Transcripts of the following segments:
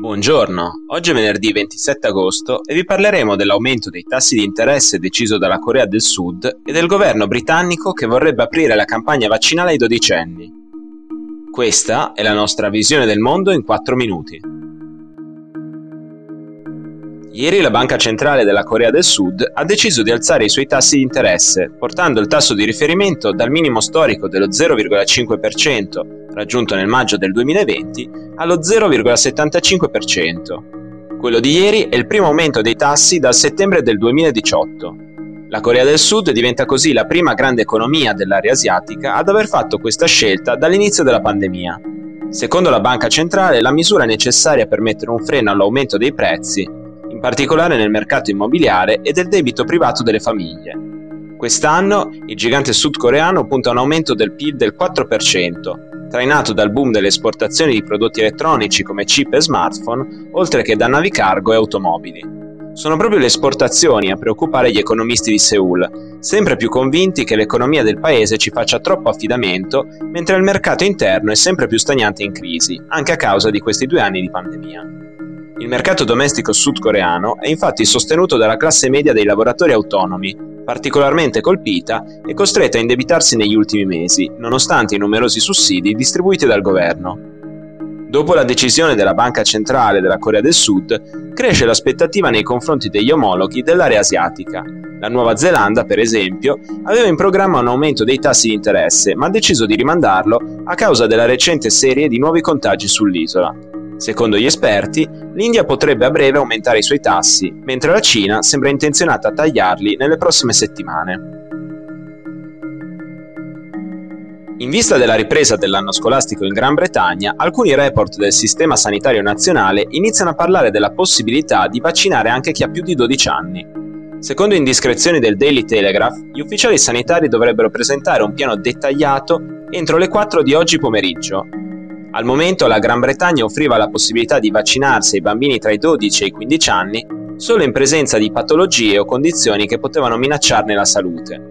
Buongiorno, oggi è venerdì 27 agosto e vi parleremo dell'aumento dei tassi di interesse deciso dalla Corea del Sud e del governo britannico che vorrebbe aprire la campagna vaccinale ai dodicenni. Questa è la nostra visione del mondo in 4 minuti. Ieri la Banca Centrale della Corea del Sud ha deciso di alzare i suoi tassi di interesse, portando il tasso di riferimento dal minimo storico dello 0,5% raggiunto nel maggio del 2020, allo 0,75%. Quello di ieri è il primo aumento dei tassi dal settembre del 2018. La Corea del Sud diventa così la prima grande economia dell'area asiatica ad aver fatto questa scelta dall'inizio della pandemia. Secondo la Banca Centrale, la misura è necessaria per mettere un freno all'aumento dei prezzi, in particolare nel mercato immobiliare e del debito privato delle famiglie. Quest'anno il gigante sudcoreano punta a un aumento del PIL del 4%, trainato dal boom delle esportazioni di prodotti elettronici come chip e smartphone, oltre che da navi cargo e automobili. Sono proprio le esportazioni a preoccupare gli economisti di Seoul, sempre più convinti che l'economia del paese ci faccia troppo affidamento, mentre il mercato interno è sempre più stagnante in crisi, anche a causa di questi due anni di pandemia. Il mercato domestico sudcoreano è infatti sostenuto dalla classe media dei lavoratori autonomi, particolarmente colpita e costretta a indebitarsi negli ultimi mesi, nonostante i numerosi sussidi distribuiti dal governo. Dopo la decisione della Banca Centrale della Corea del Sud, cresce l'aspettativa nei confronti degli omologhi dell'area asiatica. La Nuova Zelanda, per esempio, aveva in programma un aumento dei tassi di interesse, ma ha deciso di rimandarlo a causa della recente serie di nuovi contagi sull'isola. Secondo gli esperti, l'India potrebbe a breve aumentare i suoi tassi, mentre la Cina sembra intenzionata a tagliarli nelle prossime settimane. In vista della ripresa dell'anno scolastico in Gran Bretagna, alcuni report del Sistema Sanitario Nazionale iniziano a parlare della possibilità di vaccinare anche chi ha più di 12 anni. Secondo indiscrezioni del Daily Telegraph, gli ufficiali sanitari dovrebbero presentare un piano dettagliato entro le 4 di oggi pomeriggio, al momento la Gran Bretagna offriva la possibilità di vaccinarsi ai bambini tra i 12 e i 15 anni solo in presenza di patologie o condizioni che potevano minacciarne la salute.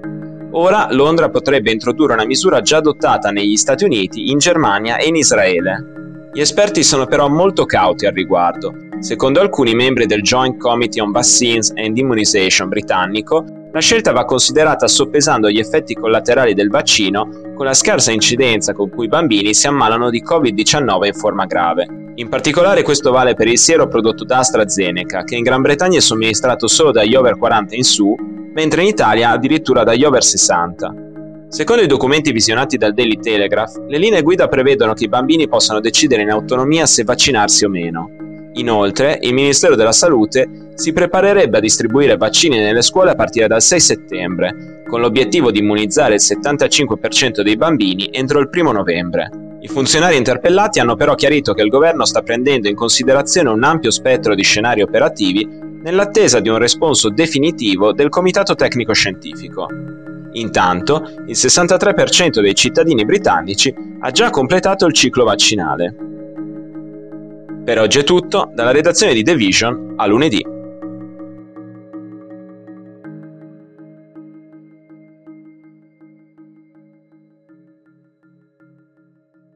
Ora Londra potrebbe introdurre una misura già adottata negli Stati Uniti, in Germania e in Israele. Gli esperti sono però molto cauti al riguardo. Secondo alcuni membri del Joint Committee on Vaccines and Immunization britannico, la scelta va considerata soppesando gli effetti collaterali del vaccino con la scarsa incidenza con cui i bambini si ammalano di Covid-19 in forma grave. In particolare questo vale per il siero prodotto da AstraZeneca, che in Gran Bretagna è somministrato solo dagli over 40 in su, mentre in Italia addirittura dagli over 60. Secondo i documenti visionati dal Daily Telegraph, le linee guida prevedono che i bambini possano decidere in autonomia se vaccinarsi o meno. Inoltre, il Ministero della Salute si preparerebbe a distribuire vaccini nelle scuole a partire dal 6 settembre, con l'obiettivo di immunizzare il 75% dei bambini entro il 1 novembre. I funzionari interpellati hanno però chiarito che il governo sta prendendo in considerazione un ampio spettro di scenari operativi nell'attesa di un responso definitivo del Comitato Tecnico Scientifico. Intanto, il 63% dei cittadini britannici ha già completato il ciclo vaccinale. Per oggi è tutto, dalla redazione di The Vision a lunedì.